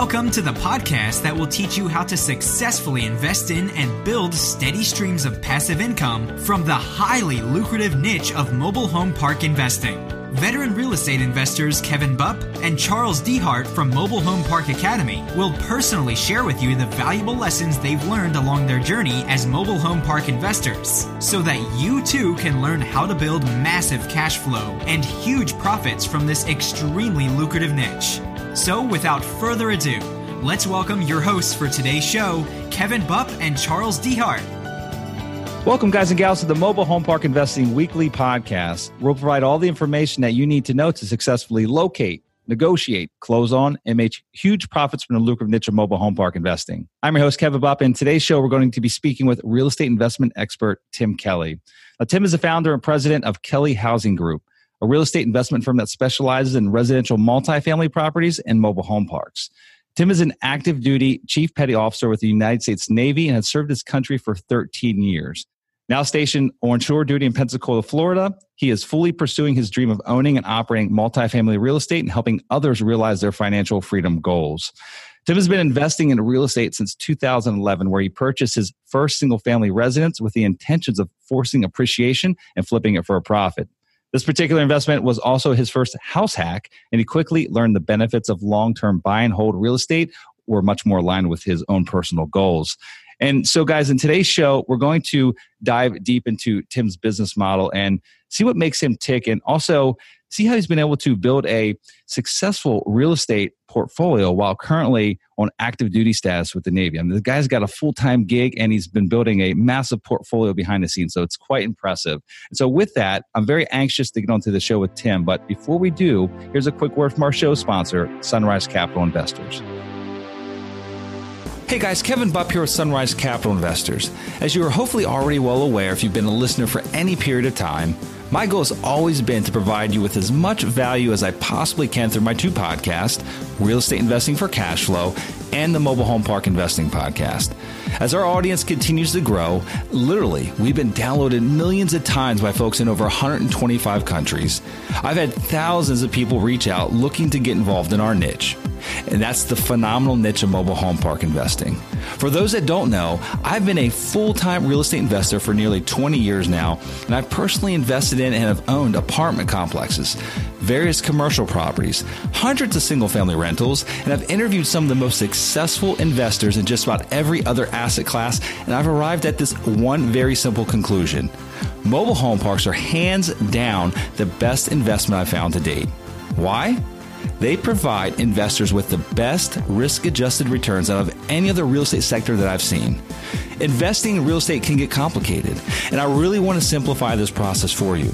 Welcome to the podcast that will teach you how to successfully invest in and build steady streams of passive income from the highly lucrative niche of mobile home park investing. Veteran real estate investors Kevin Bupp and Charles Dehart from Mobile Home Park Academy will personally share with you the valuable lessons they've learned along their journey as mobile home park investors so that you too can learn how to build massive cash flow and huge profits from this extremely lucrative niche. So, without further ado, let's welcome your hosts for today's show, Kevin Bupp and Charles Dehart. Welcome, guys and gals, to the Mobile Home Park Investing Weekly Podcast. We'll provide all the information that you need to know to successfully locate, negotiate, close on, and make huge profits from the lucrative niche of mobile home park investing. I'm your host, Kevin Bupp, and today's show we're going to be speaking with real estate investment expert Tim Kelly. Now, Tim is the founder and president of Kelly Housing Group a real estate investment firm that specializes in residential multifamily properties and mobile home parks. Tim is an active duty chief petty officer with the United States Navy and has served his country for 13 years. Now stationed on shore duty in Pensacola, Florida, he is fully pursuing his dream of owning and operating multifamily real estate and helping others realize their financial freedom goals. Tim has been investing in real estate since 2011, where he purchased his first single family residence with the intentions of forcing appreciation and flipping it for a profit. This particular investment was also his first house hack, and he quickly learned the benefits of long term buy and hold real estate were much more aligned with his own personal goals. And so, guys, in today's show, we're going to dive deep into Tim's business model and see what makes him tick and also see how he's been able to build a successful real estate portfolio while currently on active duty status with the Navy. I mean, the guy's got a full time gig and he's been building a massive portfolio behind the scenes. So it's quite impressive. And so, with that, I'm very anxious to get onto the show with Tim. But before we do, here's a quick word from our show sponsor, Sunrise Capital Investors. Hey guys, Kevin Bupp here with Sunrise Capital Investors. As you are hopefully already well aware if you've been a listener for any period of time, my goal has always been to provide you with as much value as I possibly can through my two podcasts, Real Estate Investing for Cash Flow and the Mobile Home Park Investing Podcast. As our audience continues to grow, literally, we've been downloaded millions of times by folks in over 125 countries. I've had thousands of people reach out looking to get involved in our niche. And that's the phenomenal niche of mobile home park investing. For those that don't know, I've been a full time real estate investor for nearly 20 years now, and I've personally invested in and have owned apartment complexes, various commercial properties, hundreds of single family rentals, and I've interviewed some of the most successful investors in just about every other asset class, and I've arrived at this one very simple conclusion. Mobile home parks are hands down the best investment I've found to date. Why? They provide investors with the best risk adjusted returns out of any other real estate sector that I've seen. Investing in real estate can get complicated, and I really want to simplify this process for you.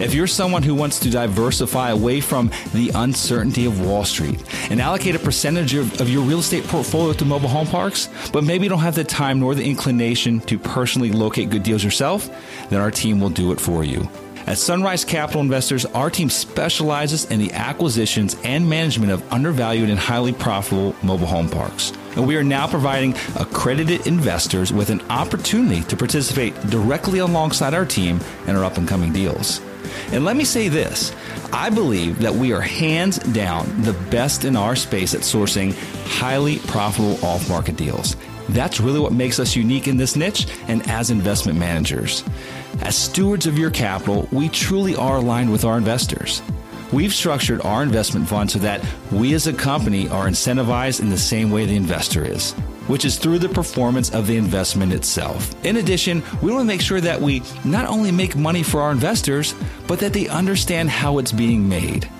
If you're someone who wants to diversify away from the uncertainty of Wall Street and allocate a percentage of, of, your real estate portfolio to mobile home parks, but maybe don't have the time nor the inclination to personally locate good deals yourself, then our team will do it for you. At Sunrise Capital Investors, our team specializes in the acquisitions and management of undervalued and highly profitable mobile home parks. And we are now providing accredited investors with an opportunity to participate directly alongside our team in our up and coming deals. And let me say this I believe that we are hands down the best in our space at sourcing highly profitable off market deals. That's really what makes us unique in this niche and as investment managers. As stewards of your capital, we truly are aligned with our investors. We've structured our investment fund so that we as a company are incentivized in the same way the investor is, which is through the performance of the investment itself. In addition, we want to make sure that we not only make money for our investors, but that they understand how it's being made.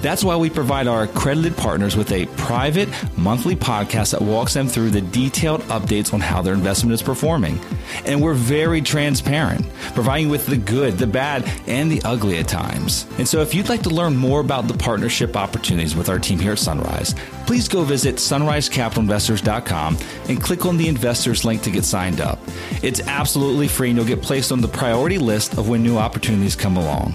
That's why we provide our accredited partners with a private monthly podcast that walks them through the detailed updates on how their investment is performing. And we're very transparent, providing you with the good, the bad, and the ugly at times. And so if you'd like to learn more about the partnership opportunities with our team here at Sunrise, please go visit sunrisecapitalinvestors.com and click on the investors link to get signed up. It's absolutely free and you'll get placed on the priority list of when new opportunities come along.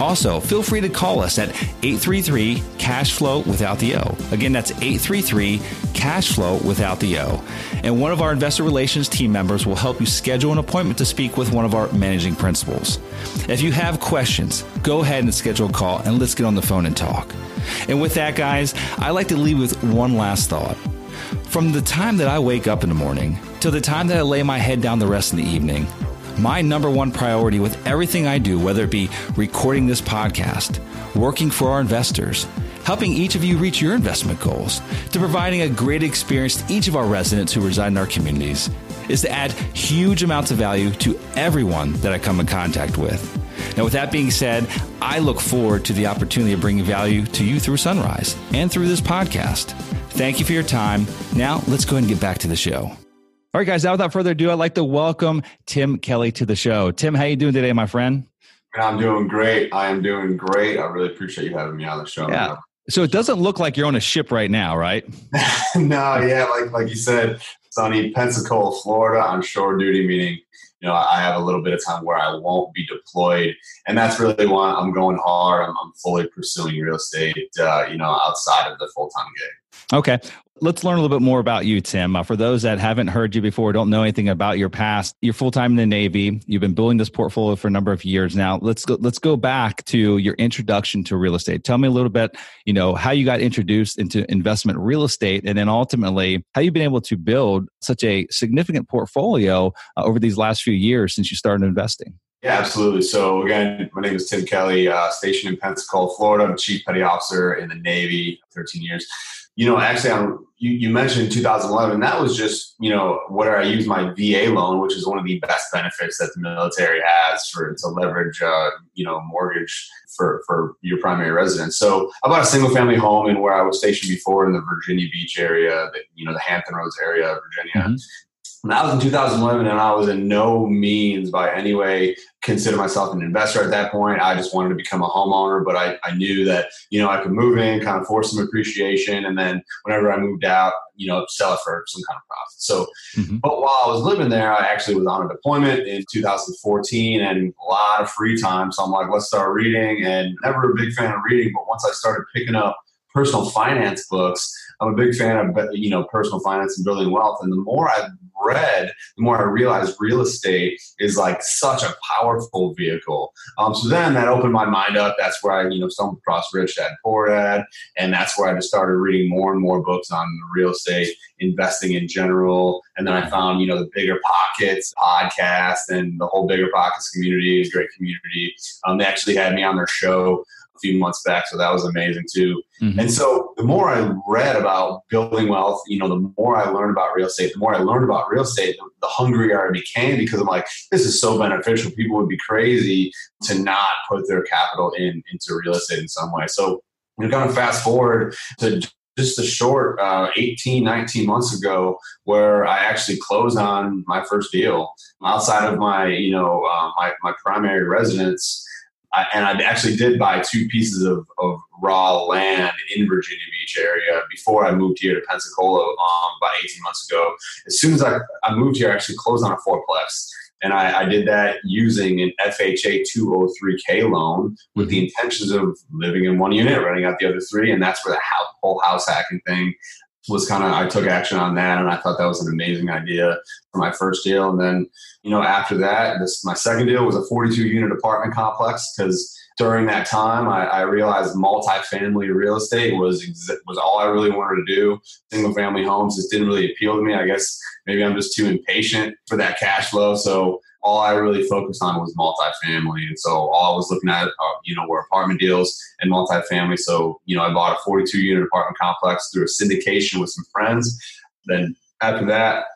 Also, feel free to call us at 833 Cash Flow without the O. Again, that's 833 Cash Flow without the O. And one of our investor relations team members will help you schedule an appointment to speak with one of our managing principals. If you have questions, go ahead and schedule a call and let's get on the phone and talk. And with that, guys, I like to leave with one last thought. From the time that I wake up in the morning till the time that I lay my head down the rest of the evening, my number one priority with everything I do, whether it be recording this podcast, working for our investors, helping each of you reach your investment goals, to providing a great experience to each of our residents who reside in our communities, is to add huge amounts of value to everyone that I come in contact with. Now, with that being said, I look forward to the opportunity of bringing value to you through Sunrise and through this podcast. Thank you for your time. Now, let's go ahead and get back to the show. All right, guys. Now, without further ado, I'd like to welcome Tim Kelly to the show. Tim, how you doing today, my friend? I'm doing great. I am doing great. I really appreciate you having me on the show. Yeah. So it doesn't look like you're on a ship right now, right? no, yeah, like like you said, sunny Pensacola, Florida, on shore duty, meaning you know I have a little bit of time where I won't be deployed, and that's really why I'm going hard. I'm, I'm fully pursuing real estate, uh, you know, outside of the full time gig. Okay. Let's learn a little bit more about you, Tim. Uh, for those that haven't heard you before, don't know anything about your past, you're full time in the Navy. You've been building this portfolio for a number of years now. Let's go. Let's go back to your introduction to real estate. Tell me a little bit, you know, how you got introduced into investment real estate, and then ultimately how you've been able to build such a significant portfolio uh, over these last few years since you started investing. Yeah, absolutely. So again, my name is Tim Kelly, uh, stationed in Pensacola, Florida. I'm chief petty officer in the Navy, 13 years you know, actually, I'm, you, you mentioned 2011. That was just, you know, where I used my VA loan, which is one of the best benefits that the military has for to leverage, uh, you know, mortgage for for your primary residence. So I bought a single family home in where I was stationed before in the Virginia Beach area, the, you know, the Hampton Roads area of Virginia. Mm-hmm. That was in 2011, and I was in no means by any way consider myself an investor at that point. I just wanted to become a homeowner, but I, I knew that, you know, I could move in, kind of force some appreciation. And then whenever I moved out, you know, sell it for some kind of profit. So, mm-hmm. but while I was living there, I actually was on a deployment in 2014 and a lot of free time. So I'm like, let's start reading and never a big fan of reading. But once I started picking up personal finance books, I'm a big fan of you know personal finance and building wealth. And the more I read, the more I realized real estate is like such a powerful vehicle. Um, so then that opened my mind up. That's where I you know stumbled across Rich Dad Poor Dad, and that's where I just started reading more and more books on real estate investing in general. And then I found you know the Bigger Pockets podcast and the whole Bigger Pockets community is a great community. Um, they actually had me on their show a few months back, so that was amazing too. Mm-hmm. And so the more I read about building wealth, you know, the more I learned about real estate, the more I learned about real estate, the, the hungrier I became because I'm like, this is so beneficial. People would be crazy to not put their capital in into real estate in some way. So know, kind of fast forward to just a short uh, 18 19 months ago where i actually closed on my first deal outside of my you know uh, my, my primary residence I, and I actually did buy two pieces of, of raw land in Virginia Beach area before I moved here to Pensacola um, about 18 months ago. As soon as I, I moved here, I actually closed on a fourplex. And I, I did that using an FHA 203K loan with the intentions of living in one unit, renting out the other three. And that's where the house, whole house hacking thing was kind of I took action on that, and I thought that was an amazing idea for my first deal. And then, you know, after that, this my second deal was a 42 unit apartment complex because during that time, I, I realized multifamily real estate was was all I really wanted to do. Single family homes just didn't really appeal to me. I guess maybe I'm just too impatient for that cash flow. So all I really focused on was multifamily. And so all I was looking at, uh, you know, were apartment deals and multifamily. So, you know, I bought a 42 unit apartment complex through a syndication with some friends. Then after that,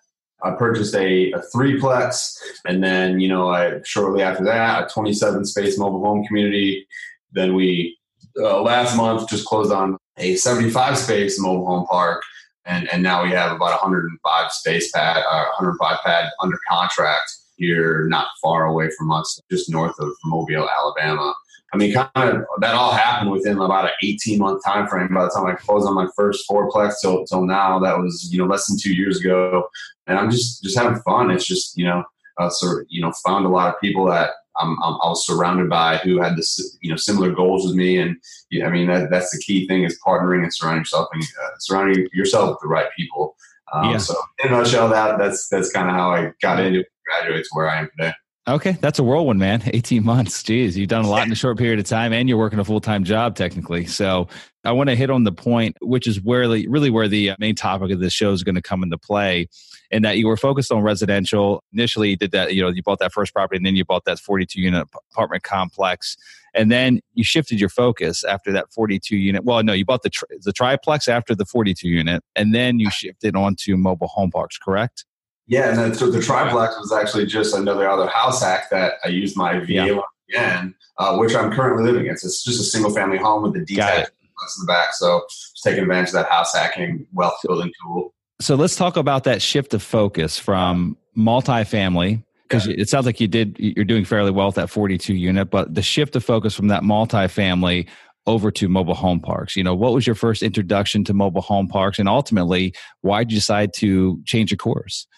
I purchased a, a threeplex. And then, you know, I shortly after that, a 27 space mobile home community. Then we, uh, last month, just closed on a 75 space mobile home park. And, and now we have about 105 space pad, uh, 105 pad under contract here not far away from us, just north of Mobile, Alabama. I mean, kind of that all happened within about an 18 month time frame. By the time I closed on my first fourplex till till now, that was you know less than two years ago, and I'm just just having fun. It's just you know uh, sort of you know found a lot of people that I'm, I'm, i was surrounded by who had this, you know, similar goals as me. And yeah, I mean, that, that's the key thing is partnering and surrounding yourself and uh, surrounding yourself with the right people. Um, yeah. So in a nutshell, that that's that's kind of how I got into graduate to where I am today. Okay, that's a whirlwind, man. 18 months. Jeez, you've done a lot in a short period of time and you're working a full time job technically. So I want to hit on the point, which is where the, really where the uh, main topic of this show is going to come into play, and that you were focused on residential. Initially, you did that, you know, you bought that first property and then you bought that 42 unit apartment complex. And then you shifted your focus after that 42 unit. Well, no, you bought the, tri- the triplex after the 42 unit, and then you shifted onto mobile home parks, correct? Yeah, and then so the triplex was actually just another other house hack that I used my VA yeah. again, uh, which I'm currently living in. So it's just a single family home with the detached in the back. So just taking advantage of that house hacking wealth building tool. So let's talk about that shift of focus from multifamily because yeah. it sounds like you did you're doing fairly well with that 42 unit, but the shift of focus from that multifamily over to mobile home parks. You know, what was your first introduction to mobile home parks, and ultimately, why did you decide to change your course?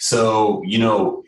So, you know,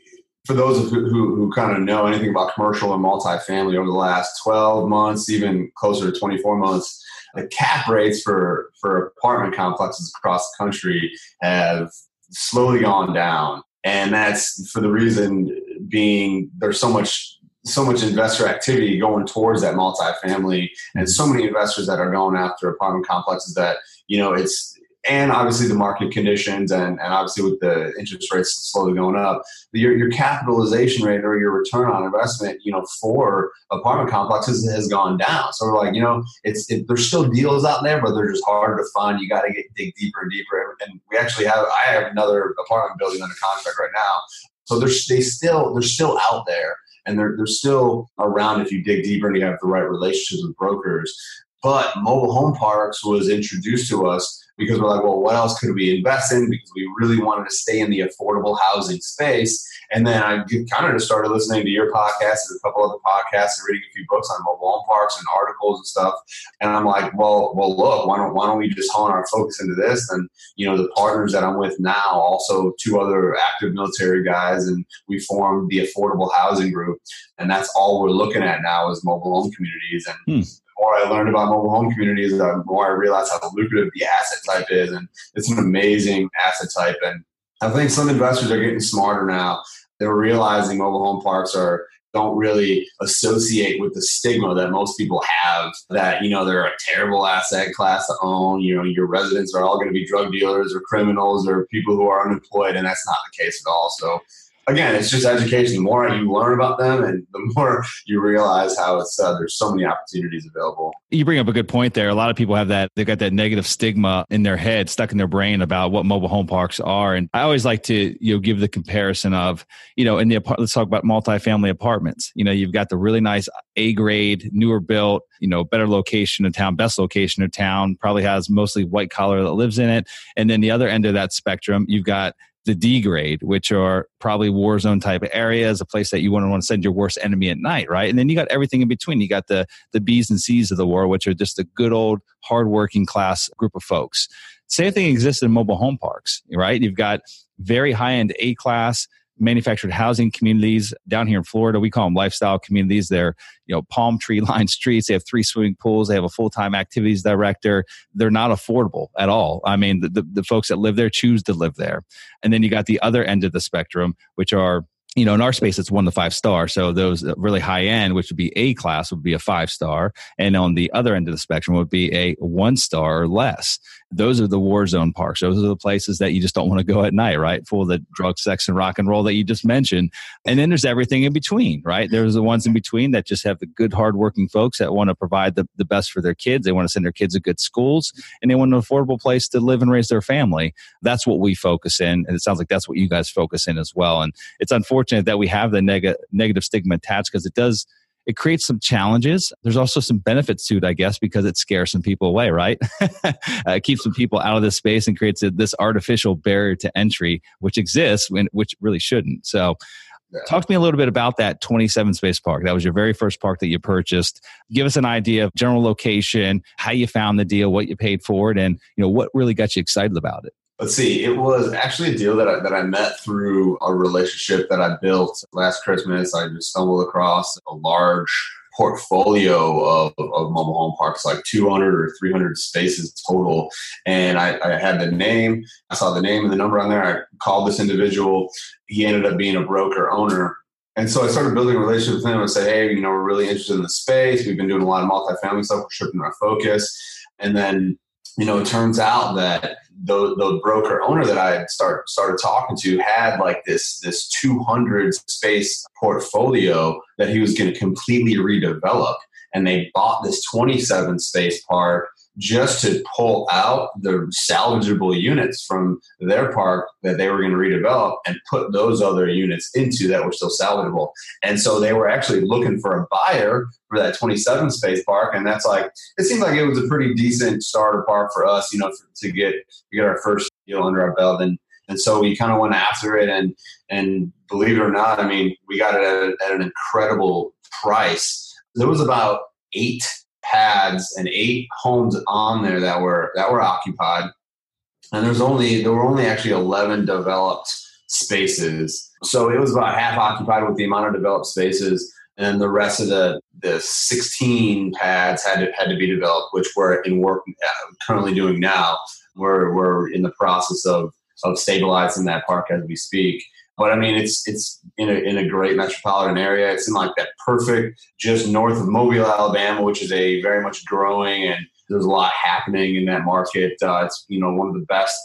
for those who, who, who, kind of know anything about commercial and multifamily over the last 12 months, even closer to 24 months, the cap rates for, for apartment complexes across the country have slowly gone down. And that's for the reason being there's so much so much investor activity going towards that multifamily and mm-hmm. so many investors that are going after apartment complexes that you know it's and obviously the market conditions and, and obviously with the interest rates slowly going up your, your capitalization rate or your return on investment you know for apartment complexes has gone down. So we're like you know it's it, there's still deals out there but they're just harder to find. You got to get dig deeper and deeper. And we actually have i have another apartment building under contract right now. So they're they still they're still out there and they're, they're still around if you dig deeper and you have the right relationships with brokers. But mobile home parks was introduced to us because we're like, well, what else could we invest in? Because we really wanted to stay in the affordable housing space. And then I kind of just started listening to your podcast and a couple other podcasts and reading a few books on mobile home parks and articles and stuff. And I'm like, well, well, look, why don't why don't we just hone our focus into this? And you know, the partners that I'm with now, also two other active military guys, and we formed the Affordable Housing Group, and that's all we're looking at now is mobile home communities. And hmm more I learned about mobile home communities, the more I realized how lucrative the asset type is. And it's an amazing asset type. And I think some investors are getting smarter now. They're realizing mobile home parks are don't really associate with the stigma that most people have that you know they're a terrible asset class to own you know your residents are all going to be drug dealers or criminals or people who are unemployed and that's not the case at all so again, it's just education. The more you learn about them, and the more you realize how it's uh, there's so many opportunities available. You bring up a good point there. A lot of people have that they've got that negative stigma in their head, stuck in their brain about what mobile home parks are. And I always like to you know give the comparison of you know in the let's talk about multifamily apartments. You know, you've got the really nice A grade, newer built, you know, better location in town, best location in town, probably has mostly white collar that lives in it. And then the other end of that spectrum, you've got the D grade, which are probably war zone type areas, a place that you wouldn't want to send your worst enemy at night, right? And then you got everything in between. You got the the B's and C's of the war, which are just a good old hardworking class group of folks. Same thing exists in mobile home parks, right? You've got very high end A class manufactured housing communities down here in Florida. We call them lifestyle communities. They're, you know, palm tree lined streets. They have three swimming pools. They have a full time activities director. They're not affordable at all. I mean, the, the, the folks that live there choose to live there. And then you got the other end of the spectrum, which are you know, in our space, it's one to five star. So those really high end, which would be A class, would be a five star. And on the other end of the spectrum would be a one star or less. Those are the war zone parks. Those are the places that you just don't want to go at night, right? Full of the drug, sex, and rock and roll that you just mentioned. And then there's everything in between, right? There's the ones in between that just have the good, hardworking folks that want to provide the, the best for their kids. They want to send their kids to good schools and they want an affordable place to live and raise their family. That's what we focus in. And it sounds like that's what you guys focus in as well. And it's unfortunate that we have the neg- negative stigma attached because it does it creates some challenges. There's also some benefits to it, I guess, because it scares some people away, right? uh, it keeps some people out of this space and creates a, this artificial barrier to entry, which exists, when, which really shouldn't. So, talk to me a little bit about that 27 space park. That was your very first park that you purchased. Give us an idea of general location, how you found the deal, what you paid for it, and you know what really got you excited about it. Let's see. It was actually a deal that I, that I met through a relationship that I built last Christmas. I just stumbled across a large portfolio of, of mobile home parks, like 200 or 300 spaces total. And I, I, had the name, I saw the name and the number on there. I called this individual. He ended up being a broker owner. And so I started building a relationship with him and said, hey, you know, we're really interested in the space. We've been doing a lot of multifamily stuff. We're shifting our focus. And then, you know, it turns out that the, the broker owner that I start, started talking to had like this this 200 space portfolio that he was going to completely redevelop, and they bought this 27 space park just to pull out the salvageable units from their park that they were going to redevelop and put those other units into that were still salvageable. And so they were actually looking for a buyer for that 27 space park. And that's like, it seemed like it was a pretty decent starter park for us, you know, to get, to get our first deal under our belt. And, and so we kind of went after it and, and believe it or not, I mean, we got it at, at an incredible price. There was about eight pads and eight homes on there that were that were occupied. And there's only there were only actually 11 developed spaces. So it was about half occupied with the amount of developed spaces. And the rest of the the 16 pads had to had to be developed which we're in work uh, currently doing now. We're we're in the process of of stabilizing that park as we speak but I mean, it's it's in a, in a great metropolitan area. It's in like that perfect, just north of Mobile, Alabama, which is a very much growing and there's a lot happening in that market. Uh, it's you know one of the best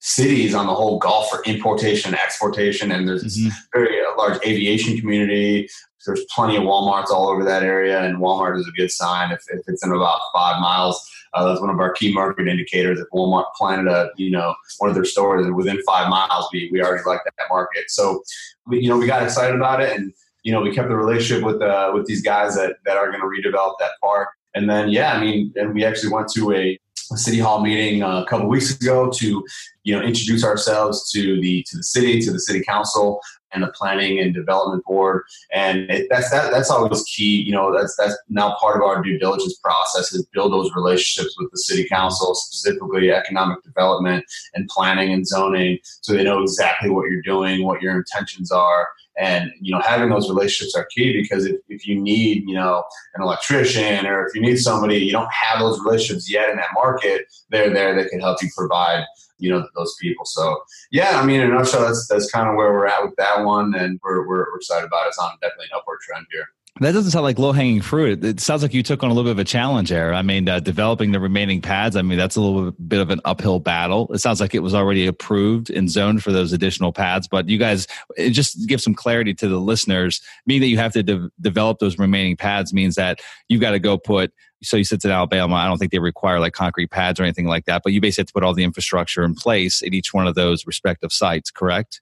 cities on the whole Gulf for importation and exportation, and there's mm-hmm. this very uh, large aviation community. There's plenty of WalMarts all over that area, and Walmart is a good sign if, if it's in about five miles uh, that's one of our key market indicators. If Walmart planted a, you know, one of their stores and within five miles, we, we already like that market. So, we, you know, we got excited about it and, you know, we kept the relationship with, uh, with these guys that, that are going to redevelop that park. And then, yeah, I mean, and we actually went to a, a city hall meeting uh, a couple weeks ago to you know introduce ourselves to the to the city to the city council and the planning and development board. And it, that's that, that's always key. You know, that's that's now part of our due diligence process is build those relationships with the city council, specifically economic development and planning and zoning, so they know exactly what you're doing, what your intentions are. And you know, having those relationships are key because if, if you need, you know, an electrician or if you need somebody, you don't have those relationships yet in that market, they're there that can help you provide you know those people. So yeah, I mean, in a nutshell, that's that's kind of where we're at with that one, and we're we're, excited about it. It's on definitely an upward trend here. That doesn't sound like low hanging fruit. It sounds like you took on a little bit of a challenge there. I mean, uh, developing the remaining pads. I mean, that's a little bit of an uphill battle. It sounds like it was already approved and zoned for those additional pads. But you guys, just give some clarity to the listeners. Meaning that you have to de- develop those remaining pads means that you've got to go put so you said in Alabama, I don't think they require like concrete pads or anything like that, but you basically have to put all the infrastructure in place at each one of those respective sites, correct?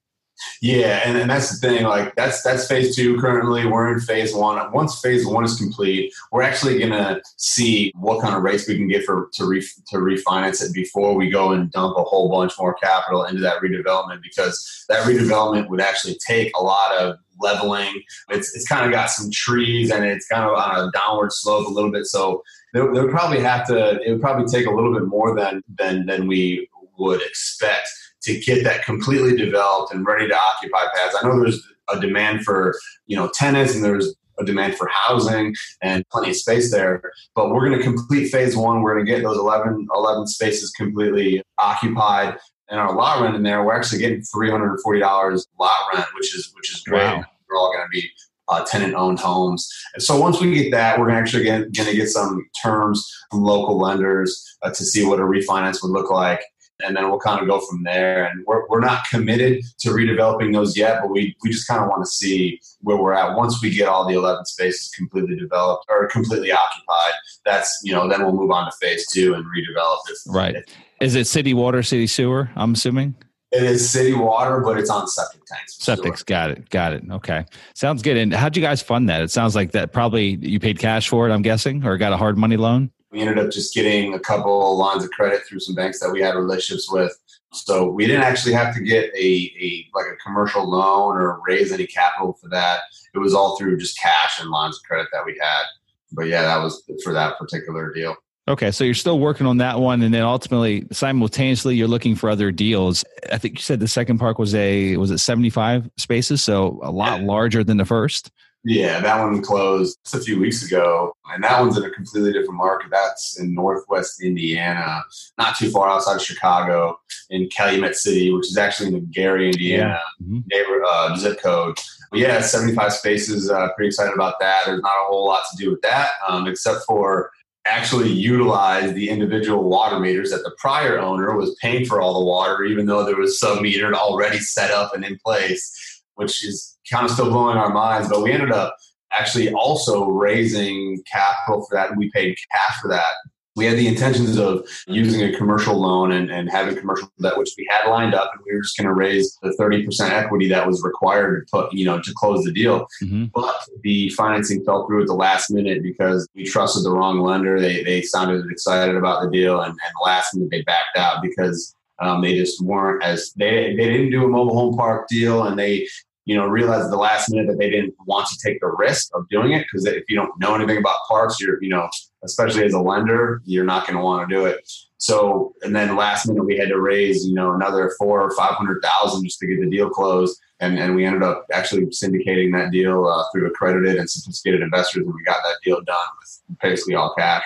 Yeah, and, and that's the thing. Like that's that's phase two. Currently, we're in phase one. Once phase one is complete, we're actually gonna see what kind of rates we can get for to re, to refinance it before we go and dump a whole bunch more capital into that redevelopment. Because that redevelopment would actually take a lot of leveling. It's it's kind of got some trees and it's kind of on a downward slope a little bit. So they, would probably have to. It would probably take a little bit more than than than we would expect to get that completely developed and ready to occupy pads. I know there's a demand for you know tenants and there's a demand for housing and plenty of space there. But we're going to complete phase one. We're going to get those 11, 11 spaces completely occupied. And our lot rent in there, we're actually getting $340 lot rent, which is which is great. Wow. We're all going to be uh, tenant owned homes. And so once we get that, we're actually going to get some terms from local lenders uh, to see what a refinance would look like and then we'll kind of go from there. And we're, we're not committed to redeveloping those yet, but we, we just kind of want to see where we're at once we get all the 11 spaces completely developed or completely occupied. That's, you know, then we'll move on to phase two and redevelop it. Right. Is it city water, city sewer? I'm assuming. It is city water, but it's on septic tanks. Septic's got it. Got it. Okay. Sounds good. And how'd you guys fund that? It sounds like that probably you paid cash for it, I'm guessing, or got a hard money loan? We ended up just getting a couple lines of credit through some banks that we had relationships with. So we didn't actually have to get a, a like a commercial loan or raise any capital for that. It was all through just cash and lines of credit that we had. But yeah, that was for that particular deal. Okay, so you're still working on that one, and then ultimately, simultaneously, you're looking for other deals. I think you said the second park was a was it 75 spaces, so a lot yeah. larger than the first. Yeah, that one closed just a few weeks ago, and that one's in a completely different market. That's in Northwest Indiana, not too far outside of Chicago, in Calumet City, which is actually in the Gary, Indiana yeah. mm-hmm. neighbor uh, zip code. But yeah, 75 spaces. Uh, pretty excited about that. There's not a whole lot to do with that, um, except for actually utilize the individual water meters that the prior owner was paying for all the water, even though there was some metered already set up and in place, which is kind of still blowing our minds. But we ended up actually also raising capital for that, and we paid cash for that we had the intentions of using a commercial loan and, and having commercial debt, which we had lined up, and we were just going to raise the 30% equity that was required to put, you know, to close the deal. Mm-hmm. But the financing fell through at the last minute because we trusted the wrong lender. They, they sounded excited about the deal, and, and last minute they backed out because um, they just weren't as they they didn't do a mobile home park deal, and they you know, realized at the last minute that they didn't want to take the risk of doing it because if you don't know anything about parks, you're, you know, especially as a lender, you're not going to want to do it. So, and then last minute we had to raise, you know, another four or five hundred thousand just to get the deal closed, and and we ended up actually syndicating that deal uh, through accredited and sophisticated investors, and we got that deal done with basically all cash.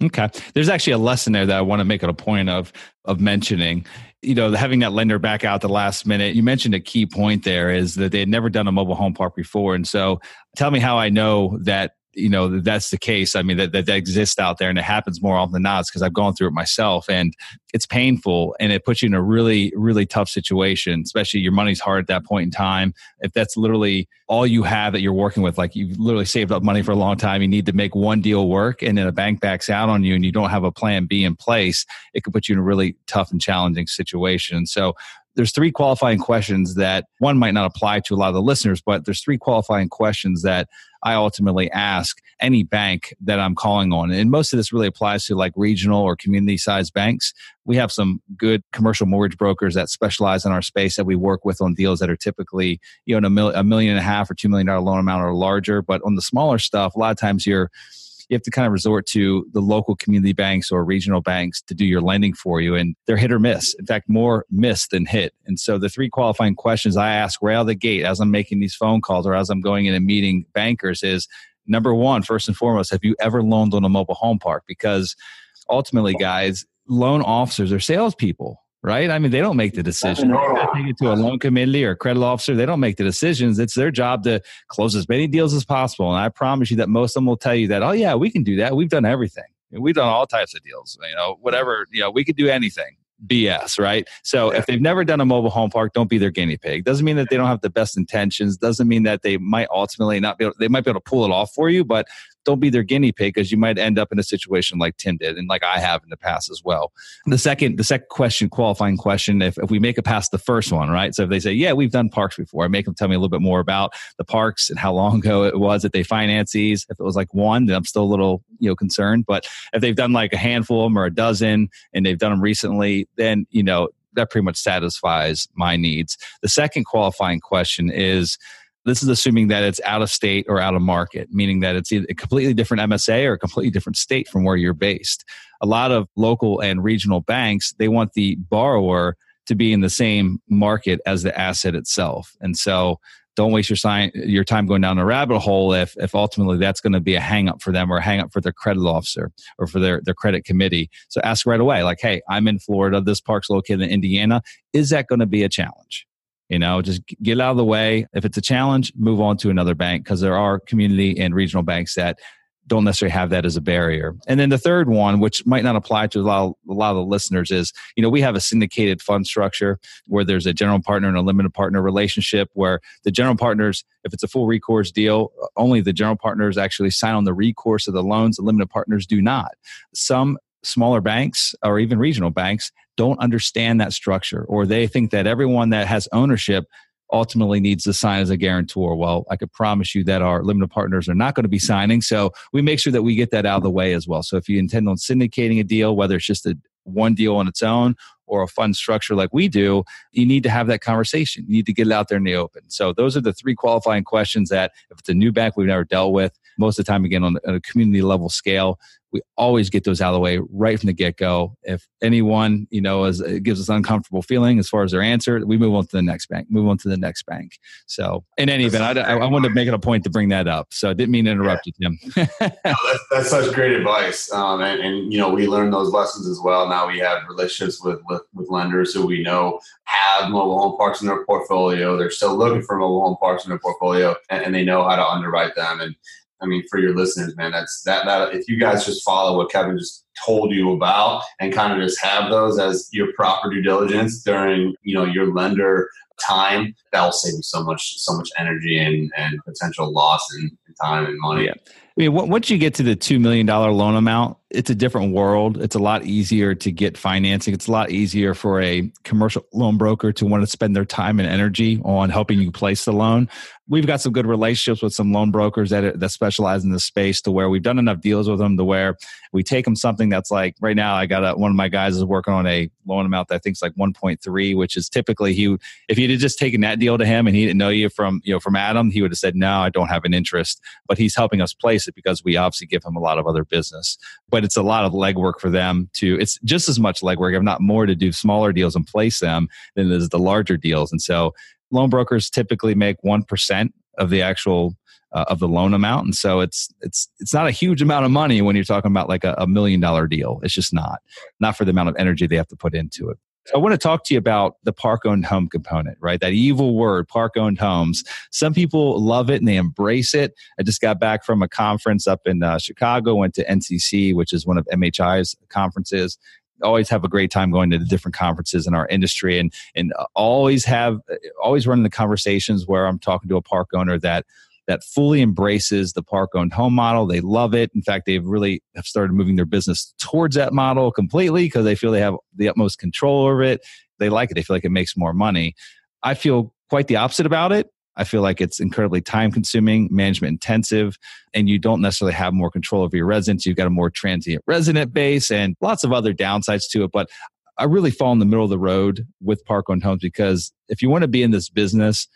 Okay. There's actually a lesson there that I want to make it a point of of mentioning. You know, having that lender back out the last minute. You mentioned a key point there is that they had never done a mobile home park before. And so tell me how I know that you know that's the case. I mean that, that, that exists out there and it happens more often than not. Because i've gone through it myself and it's painful and it puts you in a really really tough situation especially your money's hard at that point in time. If that's literally all you have that you're working with like you've literally saved up money for a long time you need to make one deal work and then a bank backs out on you and you don't have a plan b in place it could put you in a really tough and challenging situation. So there's three qualifying questions that one might not apply to a lot of the listeners, but there's three qualifying questions that I ultimately ask any bank that I'm calling on. And most of this really applies to like regional or community sized banks. We have some good commercial mortgage brokers that specialize in our space that we work with on deals that are typically, you know, a, mil- a million and a half or two million dollar loan amount or larger. But on the smaller stuff, a lot of times you're you have to kind of resort to the local community banks or regional banks to do your lending for you. And they're hit or miss. In fact, more miss than hit. And so the three qualifying questions I ask right out of the gate as I'm making these phone calls or as I'm going in and meeting bankers is number one, first and foremost, have you ever loaned on a mobile home park? Because ultimately, guys, loan officers are salespeople right? I mean, they don't make the decision. Take it to a loan committee or a credit officer. They don't make the decisions. It's their job to close as many deals as possible. And I promise you that most of them will tell you that, oh yeah, we can do that. We've done everything. We've done all types of deals. You know, whatever. You know, we could do anything. BS, right? So yeah. if they've never done a mobile home park, don't be their guinea pig. Doesn't mean that they don't have the best intentions. Doesn't mean that they might ultimately not be able, they might be able to pull it off for you, but don't be their guinea pig because you might end up in a situation like Tim did and like I have in the past as well. The second, the second question, qualifying question, if, if we make it past the first one, right? So if they say, yeah, we've done parks before, I make them tell me a little bit more about the parks and how long ago it was that they finance these. If it was like one, then I'm still a little, you know, concerned. But if they've done like a handful of them or a dozen and they've done them recently, then, you know, that pretty much satisfies my needs. The second qualifying question is, this is assuming that it's out of state or out of market, meaning that it's a completely different MSA or a completely different state from where you're based. A lot of local and regional banks, they want the borrower to be in the same market as the asset itself. And so don't waste your, sign, your time going down a rabbit hole if, if ultimately that's going to be a hang up for them or a hang for their credit officer or for their, their credit committee. So ask right away, like, hey, I'm in Florida. This park's located in Indiana. Is that going to be a challenge? You know, just get out of the way. If it's a challenge, move on to another bank because there are community and regional banks that don't necessarily have that as a barrier. And then the third one, which might not apply to a lot, of, a lot of the listeners, is you know we have a syndicated fund structure where there's a general partner and a limited partner relationship where the general partners, if it's a full recourse deal, only the general partners actually sign on the recourse of the loans. The limited partners do not. Some smaller banks or even regional banks don't understand that structure or they think that everyone that has ownership ultimately needs to sign as a guarantor. Well, I could promise you that our limited partners are not going to be signing. So we make sure that we get that out of the way as well. So if you intend on syndicating a deal, whether it's just a one deal on its own or a fund structure like we do, you need to have that conversation. You need to get it out there in the open. So those are the three qualifying questions that if it's a new bank we've never dealt with, most of the time, again, on a community level scale, we always get those out of the way right from the get go. If anyone, you know, is, it gives us uncomfortable feeling as far as their answer, we move on to the next bank, move on to the next bank. So, in any event, I, I, I wanted to make it a point to bring that up. So, I didn't mean to interrupt yeah. you, Tim. no, that's, that's, such great advice. Um, and, and, you know, we learned those lessons as well. Now we have relationships with, with, with lenders who we know have mobile home parks in their portfolio. They're still looking for mobile home parks in their portfolio and, and they know how to underwrite them. And I mean, for your listeners, man, that's that that if you guys just follow what Kevin just told you about and kind of just have those as your proper due diligence during, you know, your lender time, that'll save you so much so much energy and, and potential loss in, in time and money. Yeah. I mean, once you get to the $2 million loan amount, it's a different world. It's a lot easier to get financing. It's a lot easier for a commercial loan broker to want to spend their time and energy on helping you place the loan. We've got some good relationships with some loan brokers that, that specialize in this space to where we've done enough deals with them to where we take them something that's like right now. I got a, one of my guys is working on a loan amount that I think is like 1.3, which is typically he, if have just taken that deal to him and he didn't know you from, you know, from Adam, he would have said, no, I don't have an interest, but he's helping us place it because we obviously give him a lot of other business. But but it's a lot of legwork for them to it's just as much legwork if not more to do smaller deals and place them than it is the larger deals and so loan brokers typically make 1% of the actual uh, of the loan amount and so it's it's it's not a huge amount of money when you're talking about like a, a million dollar deal it's just not not for the amount of energy they have to put into it I want to talk to you about the park owned home component, right? That evil word, park owned homes. Some people love it and they embrace it. I just got back from a conference up in uh, Chicago, went to NCC, which is one of MHI's conferences always have a great time going to the different conferences in our industry and and uh, always have uh, always running the conversations where I'm talking to a park owner that that fully embraces the park owned home model. They love it. In fact, they've really have started moving their business towards that model completely because they feel they have the utmost control over it. They like it. They feel like it makes more money. I feel quite the opposite about it. I feel like it's incredibly time consuming, management intensive, and you don't necessarily have more control over your residents. You've got a more transient resident base and lots of other downsides to it. But I really fall in the middle of the road with park owned homes because if you want to be in this business,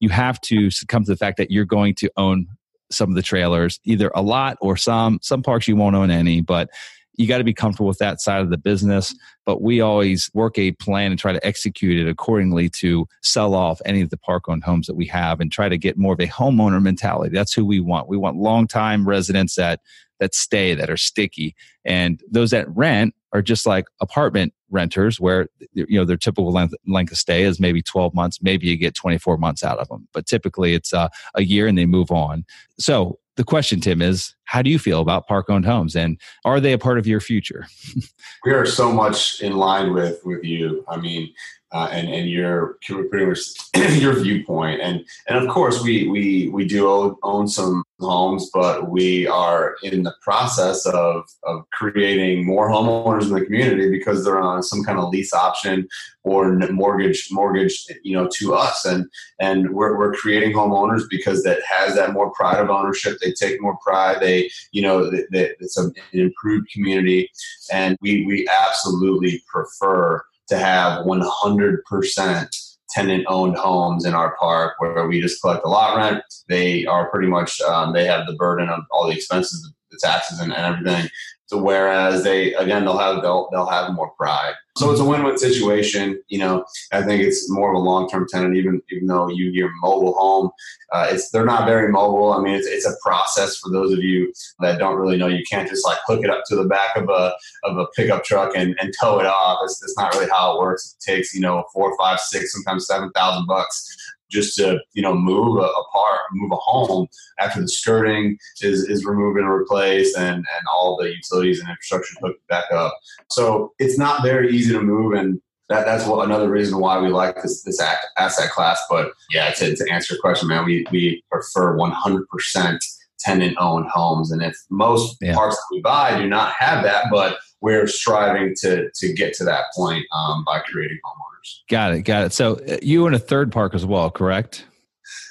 you have to succumb to the fact that you're going to own some of the trailers, either a lot or some. Some parks you won't own any, but you got to be comfortable with that side of the business. But we always work a plan and try to execute it accordingly to sell off any of the park owned homes that we have and try to get more of a homeowner mentality. That's who we want. We want long time residents that that stay, that are sticky. And those that rent are just like apartment renters where you know their typical length, length of stay is maybe 12 months maybe you get 24 months out of them but typically it's uh, a year and they move on so the question tim is how do you feel about park owned homes and are they a part of your future? We are so much in line with with you. I mean uh, and and your pretty much your viewpoint. And and of course we we we do own some homes but we are in the process of of creating more homeowners in the community because they're on some kind of lease option or mortgage mortgage you know to us. And and we're, we're creating homeowners because that has that more pride of ownership. They take more pride. They you know that it's an improved community. And we we absolutely prefer to have 100% tenant owned homes in our park where we just collect a lot rent. They are pretty much, um, they have the burden of all the expenses, the taxes, and, and everything. So whereas they again they'll have they'll they'll have more pride. So it's a win-win situation. You know, I think it's more of a long-term tenant, even even though you hear mobile home, uh, it's they're not very mobile. I mean, it's, it's a process for those of you that don't really know. You can't just like hook it up to the back of a of a pickup truck and, and tow it off. It's, it's not really how it works. It takes you know four, five, six, sometimes seven thousand bucks just to you know move a, a part, move a home after the skirting is, is removed and replaced, and and all the utilities and infrastructure hooked back up. So it's not very easy to move, and that that's what another reason why we like this this asset class. But yeah, to, to answer your question, man, we we prefer 100 percent tenant owned homes, and if most yeah. parks that we buy do not have that, but we're striving to to get to that point um, by creating homeowners. Got it. Got it. So uh, you in a third park as well, correct?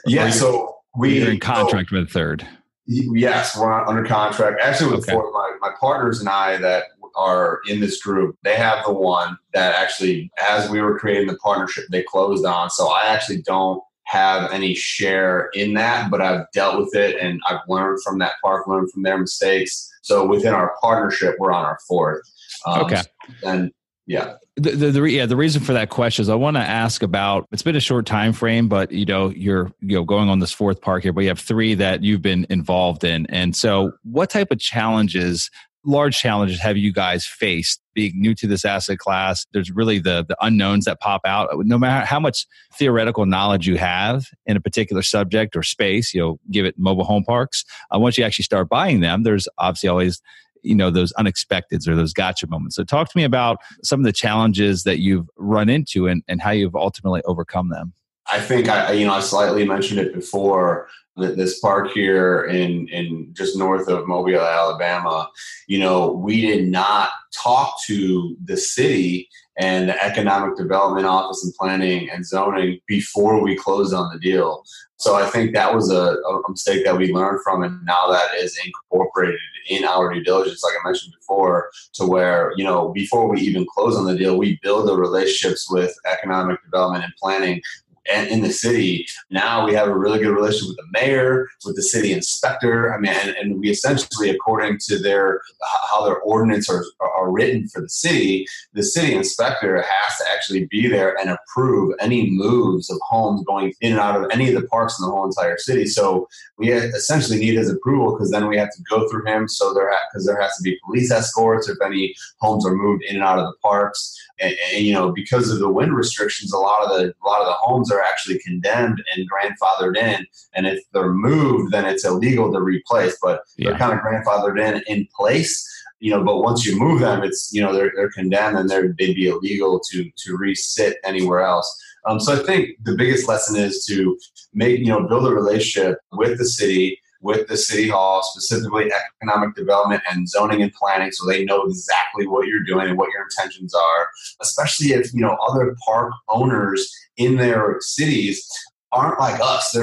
Yeah. So we are in contract so, with a third. Yes, we're under contract. Actually, with okay. four, my, my partners and I that are in this group, they have the one that actually, as we were creating the partnership, they closed on. So I actually don't have any share in that, but I've dealt with it and I've learned from that park, learned from their mistakes. So within our partnership, we're on our fourth. Um, okay. And yeah. The, the, the, yeah the reason for that question is I want to ask about it's been a short time frame but you know you're you know going on this fourth park here but you have three that you've been involved in and so what type of challenges large challenges have you guys faced being new to this asset class? There's really the the unknowns that pop out. No matter how much theoretical knowledge you have in a particular subject or space you know give it mobile home parks uh, once you actually start buying them there's obviously always you know those unexpecteds or those gotcha moments. So talk to me about some of the challenges that you've run into and, and how you've ultimately overcome them. I think i you know i slightly mentioned it before this park here in in just north of Mobile, Alabama, you know, we did not talk to the city and the economic development office and planning and zoning before we closed on the deal. So I think that was a, a mistake that we learned from, and now that is incorporated in our due diligence, like I mentioned before, to where you know before we even close on the deal, we build the relationships with economic development and planning and in the city. Now we have a really good relationship with the mayor, with the city inspector. I mean, and, and we essentially, according to their how their ordinance are, are written for the city, the city inspector has to actually be there and approve any moves of homes going in and out of any of the parks in the whole entire city. So we essentially need his approval because then we have to go through him. So there because there has to be police escorts if any homes are moved in and out of the parks. And, and, you know because of the wind restrictions, a lot of the a lot of the homes are actually condemned and grandfathered in. And if they're moved, then it's illegal to replace. But yeah. they're kind of grandfathered in in place. You know, but once you move them, it's you know they're, they're condemned and they're, they'd be illegal to to resit anywhere else. Um, so I think the biggest lesson is to make you know build a relationship with the city with the city hall, specifically economic development and zoning and planning, so they know exactly what you're doing and what your intentions are. Especially if you know other park owners in their cities aren't like us.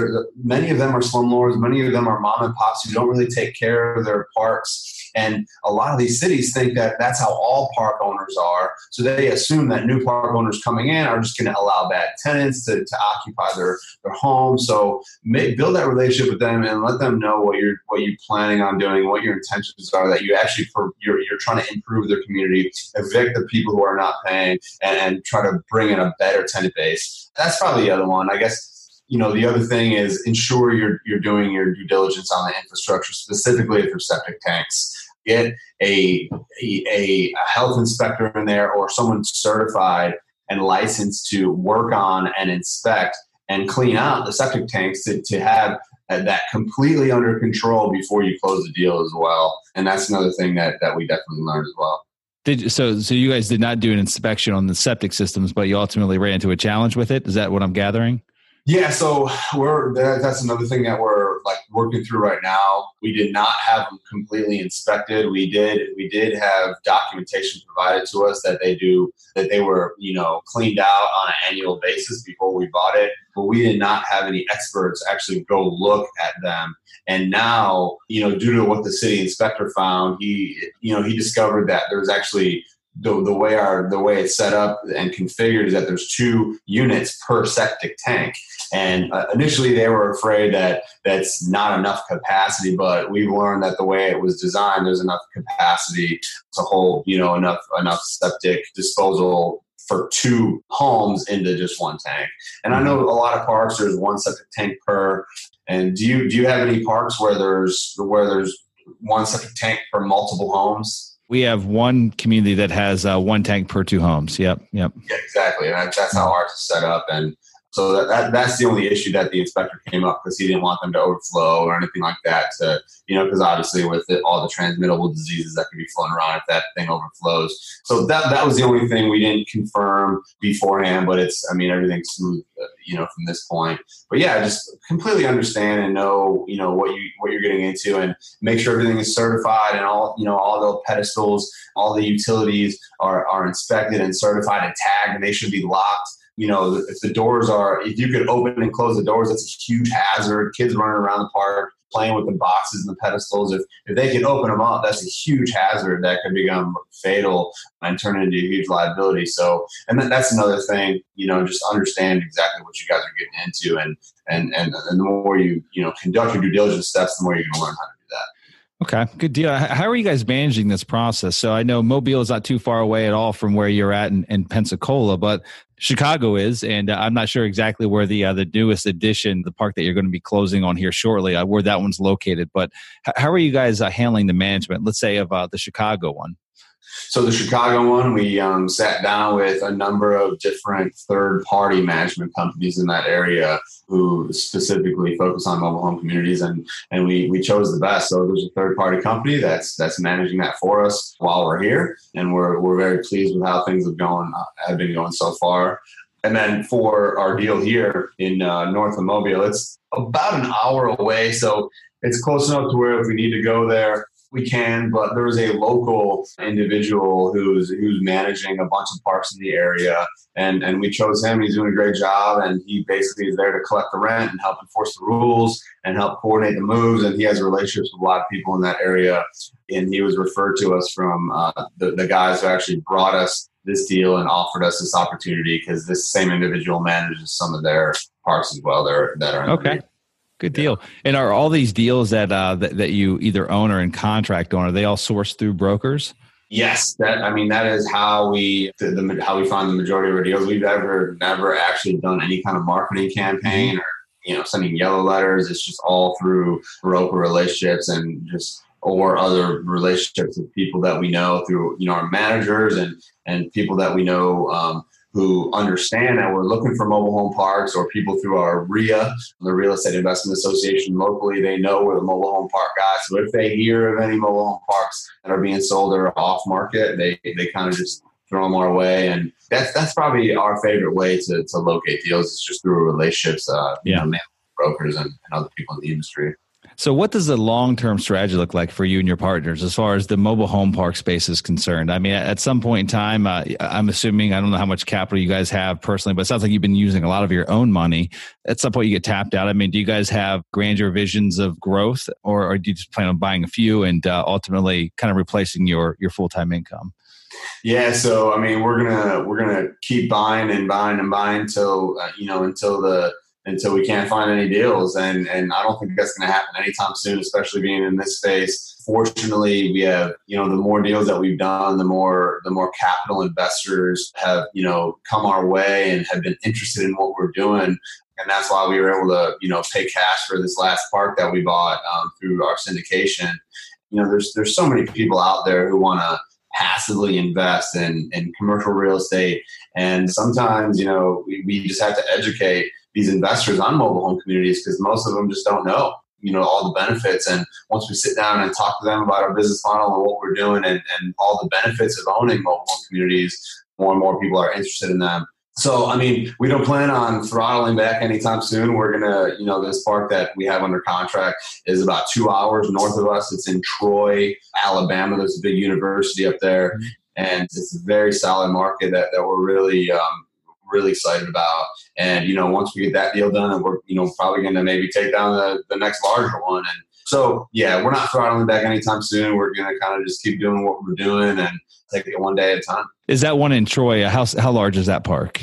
Many of them are slumlords. Many of them are mom and pops who don't really take care of their parks and a lot of these cities think that that's how all park owners are. So they assume that new park owners coming in are just going to allow bad tenants to, to occupy their, their home. So make, build that relationship with them and let them know what you're what you're planning on doing, what your intentions are. That you actually for, you're you're trying to improve their community, evict the people who are not paying, and, and try to bring in a better tenant base. That's probably the other one, I guess you know the other thing is ensure you're you're doing your due diligence on the infrastructure specifically if there's septic tanks get a, a, a health inspector in there or someone certified and licensed to work on and inspect and clean out the septic tanks to, to have that completely under control before you close the deal as well. And that's another thing that, that we definitely learned as well. Did so? So you guys did not do an inspection on the septic systems, but you ultimately ran into a challenge with it. Is that what I'm gathering? Yeah, so we're that's another thing that we're like working through right now. We did not have them completely inspected. We did we did have documentation provided to us that they do that they were you know cleaned out on an annual basis before we bought it, but we did not have any experts actually go look at them. And now you know due to what the city inspector found, he you know he discovered that there's actually the, the way our the way it's set up and configured is that there's two units per septic tank and uh, initially they were afraid that that's not enough capacity but we've learned that the way it was designed there's enough capacity to hold you know enough enough septic disposal for two homes into just one tank and i know a lot of parks there's one septic tank per and do you do you have any parks where there's where there's one septic tank per multiple homes we have one community that has uh, one tank per two homes. Yep, yep. Yeah, exactly. And that's how ours is set up. And so that, that, that's the only issue that the inspector came up because he didn't want them to overflow or anything like that. To you know, because obviously with all the transmittable diseases that could be floating around if that thing overflows. So that that was the only thing we didn't confirm beforehand. But it's I mean everything's smooth, uh, you know, from this point. But yeah, just completely understand and know you know what you what you're getting into and make sure everything is certified and all you know all the pedestals, all the utilities are are inspected and certified and tagged, and they should be locked you know, if the doors are, if you could open and close the doors, that's a huge hazard. Kids running around the park, playing with the boxes and the pedestals. If, if they can open them up, that's a huge hazard that could become fatal and turn into a huge liability. So, and that's another thing, you know, just understand exactly what you guys are getting into. And, and, and, and the more you, you know, conduct your due diligence steps, the more you're going to learn how to. Okay, good deal. How are you guys managing this process? So I know Mobile is not too far away at all from where you're at in, in Pensacola, but Chicago is, and uh, I'm not sure exactly where the uh, the newest addition, the park that you're going to be closing on here shortly, uh, where that one's located. But how are you guys uh, handling the management? Let's say of uh, the Chicago one. So the Chicago one, we um, sat down with a number of different third-party management companies in that area who specifically focus on mobile home communities, and and we we chose the best. So there's a third-party company that's that's managing that for us while we're here, and we're we're very pleased with how things have gone have been going so far. And then for our deal here in uh, north of Mobile, it's about an hour away, so it's close enough to where if we need to go there, we can, but there is a local individual who's who's managing a bunch of parks in the area, and and we chose him. He's doing a great job, and he basically is there to collect the rent and help enforce the rules and help coordinate the moves. And he has relationships with a lot of people in that area, and he was referred to us from uh, the the guys who actually brought us this deal and offered us this opportunity because this same individual manages some of their parks as well. There that are okay. Good deal. Yeah. And are all these deals that, uh, that that you either own or in contract on? Are they all sourced through brokers? Yes, that I mean that is how we the, the, how we find the majority of our deals. We've ever never actually done any kind of marketing campaign mm-hmm. or you know sending yellow letters. It's just all through broker relationships and just or other relationships with people that we know through you know our managers and and people that we know um, who understand that we're looking for mobile home parks or people through our RIA, the Real Estate Investment Association locally, they know we're the mobile home park guys. So if they hear of any mobile home parks that are being sold or off market, they, they kind of just throw them our way. And that's, that's probably our favorite way to, to locate deals is just through relationships, uh, yeah. you know, brokers and, and other people in the industry. So, what does the long term strategy look like for you and your partners as far as the mobile home park space is concerned? I mean, at some point in time, uh, I'm assuming, I don't know how much capital you guys have personally, but it sounds like you've been using a lot of your own money. At some point, you get tapped out. I mean, do you guys have grandeur visions of growth, or, or do you just plan on buying a few and uh, ultimately kind of replacing your, your full time income? Yeah, so I mean, we're gonna we're gonna keep buying and buying and buying until uh, you know until the until we can't find any deals. And and I don't think that's going to happen anytime soon, especially being in this space. Fortunately, we have you know the more deals that we've done, the more the more capital investors have you know come our way and have been interested in what we're doing. And that's why we were able to, you know, pay cash for this last park that we bought um, through our syndication. You know, there's there's so many people out there who want to passively invest in, in commercial real estate. And sometimes, you know, we, we just have to educate these investors on mobile home communities because most of them just don't know you know all the benefits. And once we sit down and talk to them about our business model and what we're doing and, and all the benefits of owning mobile home communities more and more people are interested in them. So i mean we don't plan on throttling back anytime soon. We're gonna you know this park that we have under contract is about two hours north of us. It's in troy alabama. There's a big university up there. Mm-hmm. and it's a very solid market that, that we're really um, really excited about. And you know, once we get that deal done, and we're you know probably going to maybe take down the the next larger one. And so yeah, we're not throttling back anytime soon. We're going to kind of just keep doing what we're doing and take it one day at a time. Is that one in Troy? How how large is that park?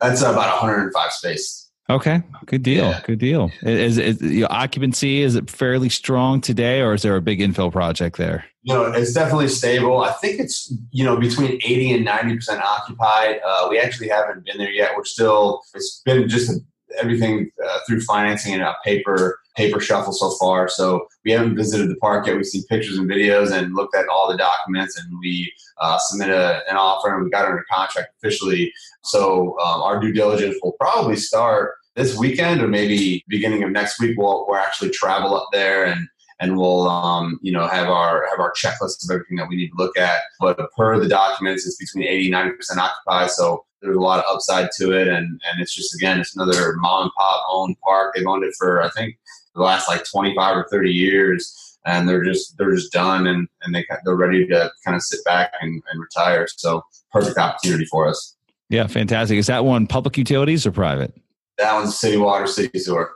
That's about 105 space. Okay, good deal. Yeah. Good deal. Is, is, is your occupancy is it fairly strong today, or is there a big infill project there? No, it's definitely stable. I think it's you know between 80 and 90 percent occupied. Uh, we actually haven't been there yet. We're still. It's been just a, everything uh, through financing and a paper paper shuffle so far. So we haven't visited the park yet. We've seen pictures and videos and looked at all the documents, and we uh, submit a, an offer and we got under contract officially. So um, our due diligence will probably start this weekend or maybe beginning of next week. We'll, we'll actually travel up there and and we'll um, you know have our have our checklist of everything that we need to look at. But per the documents, it's between 80 90 percent occupied. So there's a lot of upside to it, and and it's just again it's another mom and pop owned park. They've owned it for I think the last like 25 or 30 years. And they're just they're just done, and, and they they're ready to kind of sit back and, and retire. So perfect opportunity for us. Yeah, fantastic. Is that one public utilities or private? That one's city water, city sewer.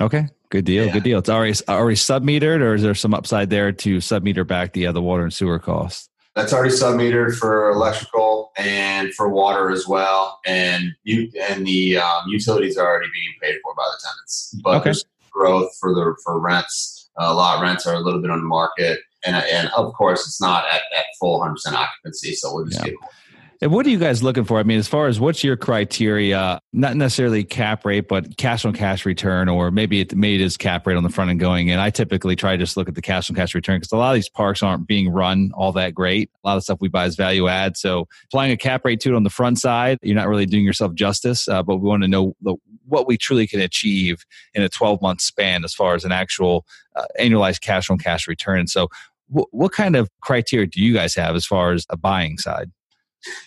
Okay, good deal. Yeah. Good deal. It's already already sub metered, or is there some upside there to submeter back the other water and sewer costs? That's already sub-metered for electrical and for water as well, and you and the um, utilities are already being paid for by the tenants. But Okay. there's growth for the for rents. a lot of rents are a little bit on the market, and and of course it's not at, at full 100 percent occupancy, so we'll just Yeah. get And what are you guys looking for? I mean, as far as what's your criteria, not necessarily cap rate, but cash on cash return, or maybe it maybe it is cap rate on the front end going in. I typically try to just look at the cash on cash return because a lot of these parks aren't being run all that great. A lot of stuff we buy is value add. So applying a cap rate to it on the front side, you're not really doing yourself justice. Uh, but we want to know the, what we truly can achieve in a 12 month span as far as an actual uh, annualized cash on cash return. So wh- what kind of criteria do you guys have as far as a buying side?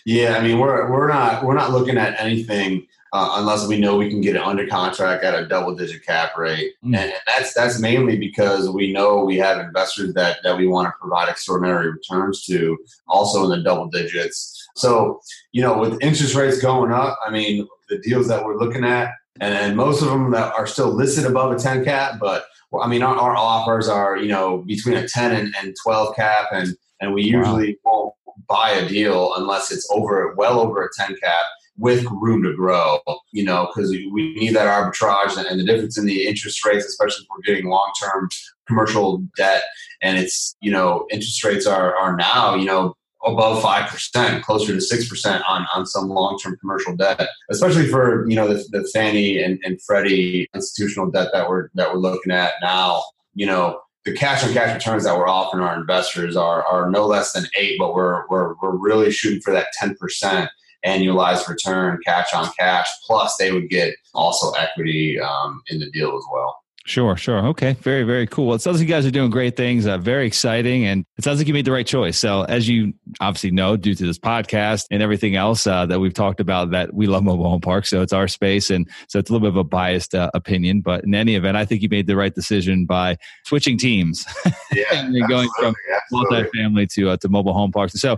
Yeah, I mean we're we're not we're not looking at anything uh, unless we know we can get it under contract at a double digit cap rate, Mm. and that's that's mainly because we know we have investors that that we want to provide extraordinary returns to, also in the double digits. So you know, with interest rates going up, I mean the deals that we're looking at, and, and most of them that are still listed above a ten cap, but well, I mean our, our offers are you know between a ten and, and twelve cap, and and we Wow. usually won't buy a deal unless it's over well over a 10 cap with room to grow you know because we need that arbitrage and the difference in the interest rates especially if we're getting long-term commercial debt and it's you know interest rates are are now you know above 5% closer to 6% on on some long-term commercial debt especially for you know the, the fannie and, and freddie institutional debt that we're that we're looking at now you know the cash on cash returns that we're offering our investors are are no less than eight, but we're we're we're really shooting for that ten percent annualized return, cash on cash. Plus, they would get also equity um, in the deal as well. Sure, sure. Okay. Very, very cool. Well, it sounds like you guys are doing great things. Uh, very exciting. And it sounds like you made the right choice. So, as you obviously know, due to this podcast and everything else uh, that we've talked about, that we love mobile home parks. So, it's our space. And so, it's a little bit of a biased uh, opinion. But in any event, I think you made the right decision by switching teams Yeah, and going from absolutely, absolutely. multifamily to, uh, to mobile home parks. So,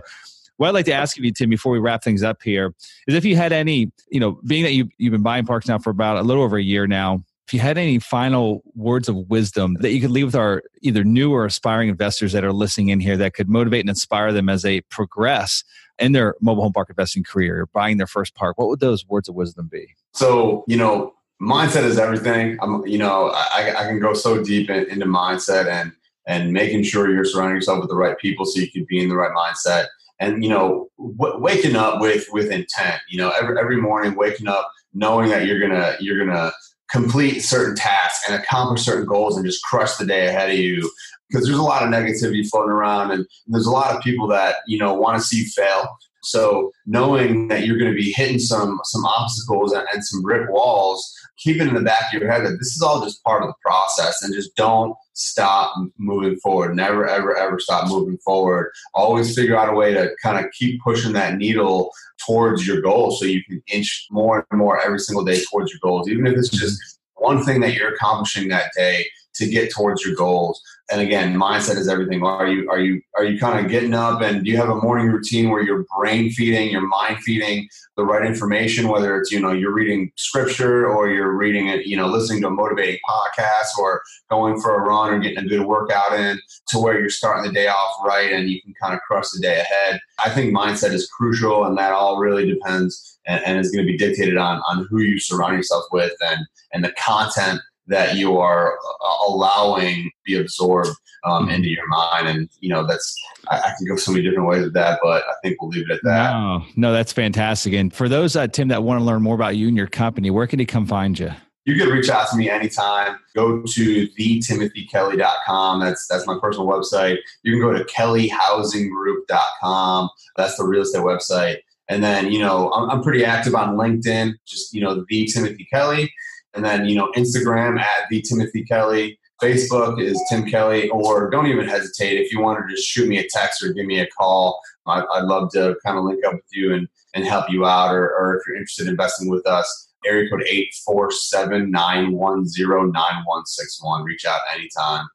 what I'd like to ask of you, Tim, before we wrap things up here, is if you had any, you know, being that you, you've been buying parks now for about a little over a year now, if you had any final words of wisdom that you could leave with our either new or aspiring investors that are listening in here that could motivate and inspire them as they progress in their mobile home park investing career, or buying their first park, what would those words of wisdom be? So you know, mindset is everything. I'm, you know, I, I can go so deep in, into mindset and and making sure you're surrounding yourself with the right people so you can be in the right mindset. And you know, w- waking up with with intent. You know, every every morning, waking up knowing that you're gonna you're gonna complete certain tasks and accomplish certain goals and just crush the day ahead of you. Because there's a lot of negativity floating around, and there's a lot of people that you know want to see you fail. So knowing that you're going to be hitting some some obstacles and, and some brick walls, keep it in the back of your head that this is all just part of the process, and just don't stop moving forward. Never, ever, ever stop moving forward. Always figure out a way to kind of keep pushing that needle towards your goal so you can inch more and more every single day towards your goals, even if it's mm-hmm. just one thing that you're accomplishing that day to get towards your goals. And again, mindset is everything. Are you are you are you kind of getting up and do you have a morning routine where you're brain feeding, you're mind feeding the right information, whether it's, you know, you're reading scripture or you're reading it, you know, listening to a motivating podcast or going for a run or getting a good workout in to where you're starting the day off right and you can kind of crush the day ahead. I think mindset is crucial and that all really depends and, and is going to be dictated on on who you surround yourself with and and the content that you are uh, allowing be absorbed um, into your mind. And, you know, that's, I, I can go so many different ways with that, but I think we'll leave it at that. No, no, that's fantastic. And for those, uh, Tim, that want to learn more about you and your company, where can he come find you? You can reach out to me anytime. Go to thetimothykelly.com. That's that's my personal website. You can go to kellyhousinggroup.com. That's the real estate website. And then, you know, I'm, I'm pretty active on LinkedIn, just, you know, the Timothy Kelly. And then, you know, Instagram at the Timothy Kelly. Facebook is Tim Kelly, or don't even hesitate if you want to just shoot me a text or give me a call. I, I'd love to kind of link up with you and, and help you out, or, or if you're interested in investing with us, area code 847 910 9161. Reach out anytime.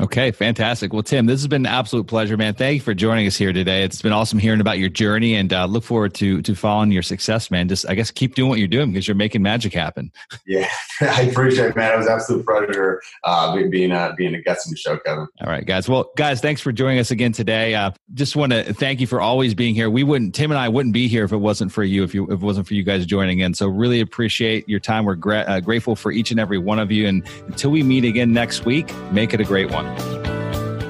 Okay, fantastic. Well, Tim, this has been an absolute pleasure, man. Thank you for joining us here today. It's been awesome hearing about your journey, and uh, look forward to to following your success, man. Just, I guess, keep doing what you're doing because you're making magic happen. Yeah, I appreciate it, man. It was absolute pleasure uh, being a, being a guest on the show, Kevin. All right, guys. Well, guys, thanks for joining us again today. Uh, just want to thank you for always being here. We wouldn't, Tim and I wouldn't be here if it wasn't for you, if you, if it wasn't for you guys joining in. So, really appreciate your time. We're gra- uh, grateful for each and every one of you. And until we meet again next week, make it a great one.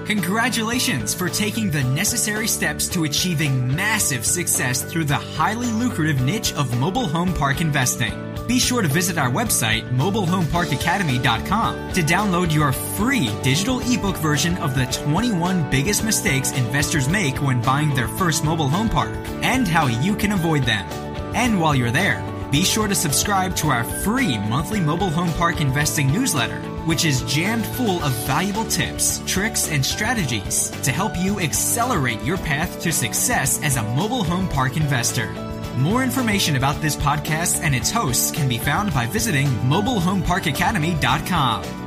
Congratulations for taking the necessary steps to achieving massive success through the highly lucrative niche of mobile home park investing. Be sure to visit our website, mobilehomeparkacademy.com, to download your free digital ebook version of the 21 biggest mistakes investors make when buying their first mobile home park and how you can avoid them. And while you're there, be sure to subscribe to our free monthly mobile home park investing newsletter which is jammed full of valuable tips, tricks, and strategies to help you accelerate your path to success as a mobile home park investor. More information about this podcast and its hosts can be found by visiting mobilehomeparkacademy.com.